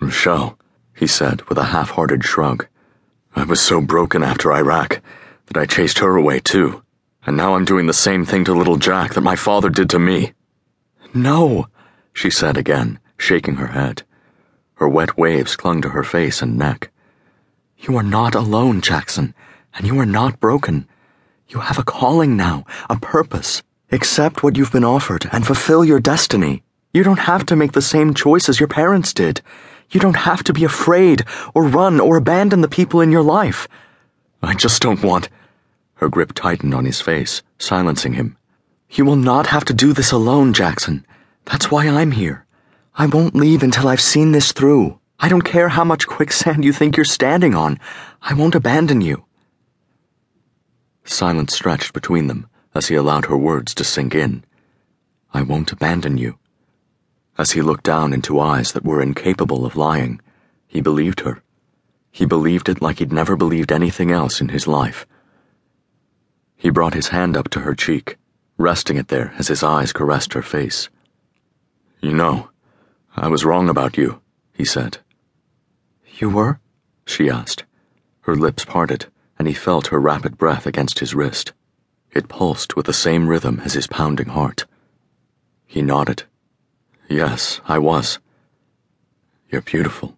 Rochelle, he said with a half hearted shrug. I was so broken after Iraq that I chased her away too, and now I'm doing the same thing to little Jack that my father did to me. No, she said again, shaking her head. Her wet waves clung to her face and neck. You are not alone, Jackson, and you are not broken. You have a calling now, a purpose. Accept what you've been offered and fulfill your destiny. You don't have to make the same choices your parents did. You don't have to be afraid or run or abandon the people in your life. I just don't want. Her grip tightened on his face, silencing him. You will not have to do this alone, Jackson. That's why I'm here. I won't leave until I've seen this through. I don't care how much quicksand you think you're standing on. I won't abandon you. Silence stretched between them as he allowed her words to sink in. I won't abandon you. As he looked down into eyes that were incapable of lying, he believed her. He believed it like he'd never believed anything else in his life. He brought his hand up to her cheek, resting it there as his eyes caressed her face. You know, I was wrong about you, he said. You were? she asked. Her lips parted, and he felt her rapid breath against his wrist. It pulsed with the same rhythm as his pounding heart. He nodded. Yes, I was. You're beautiful.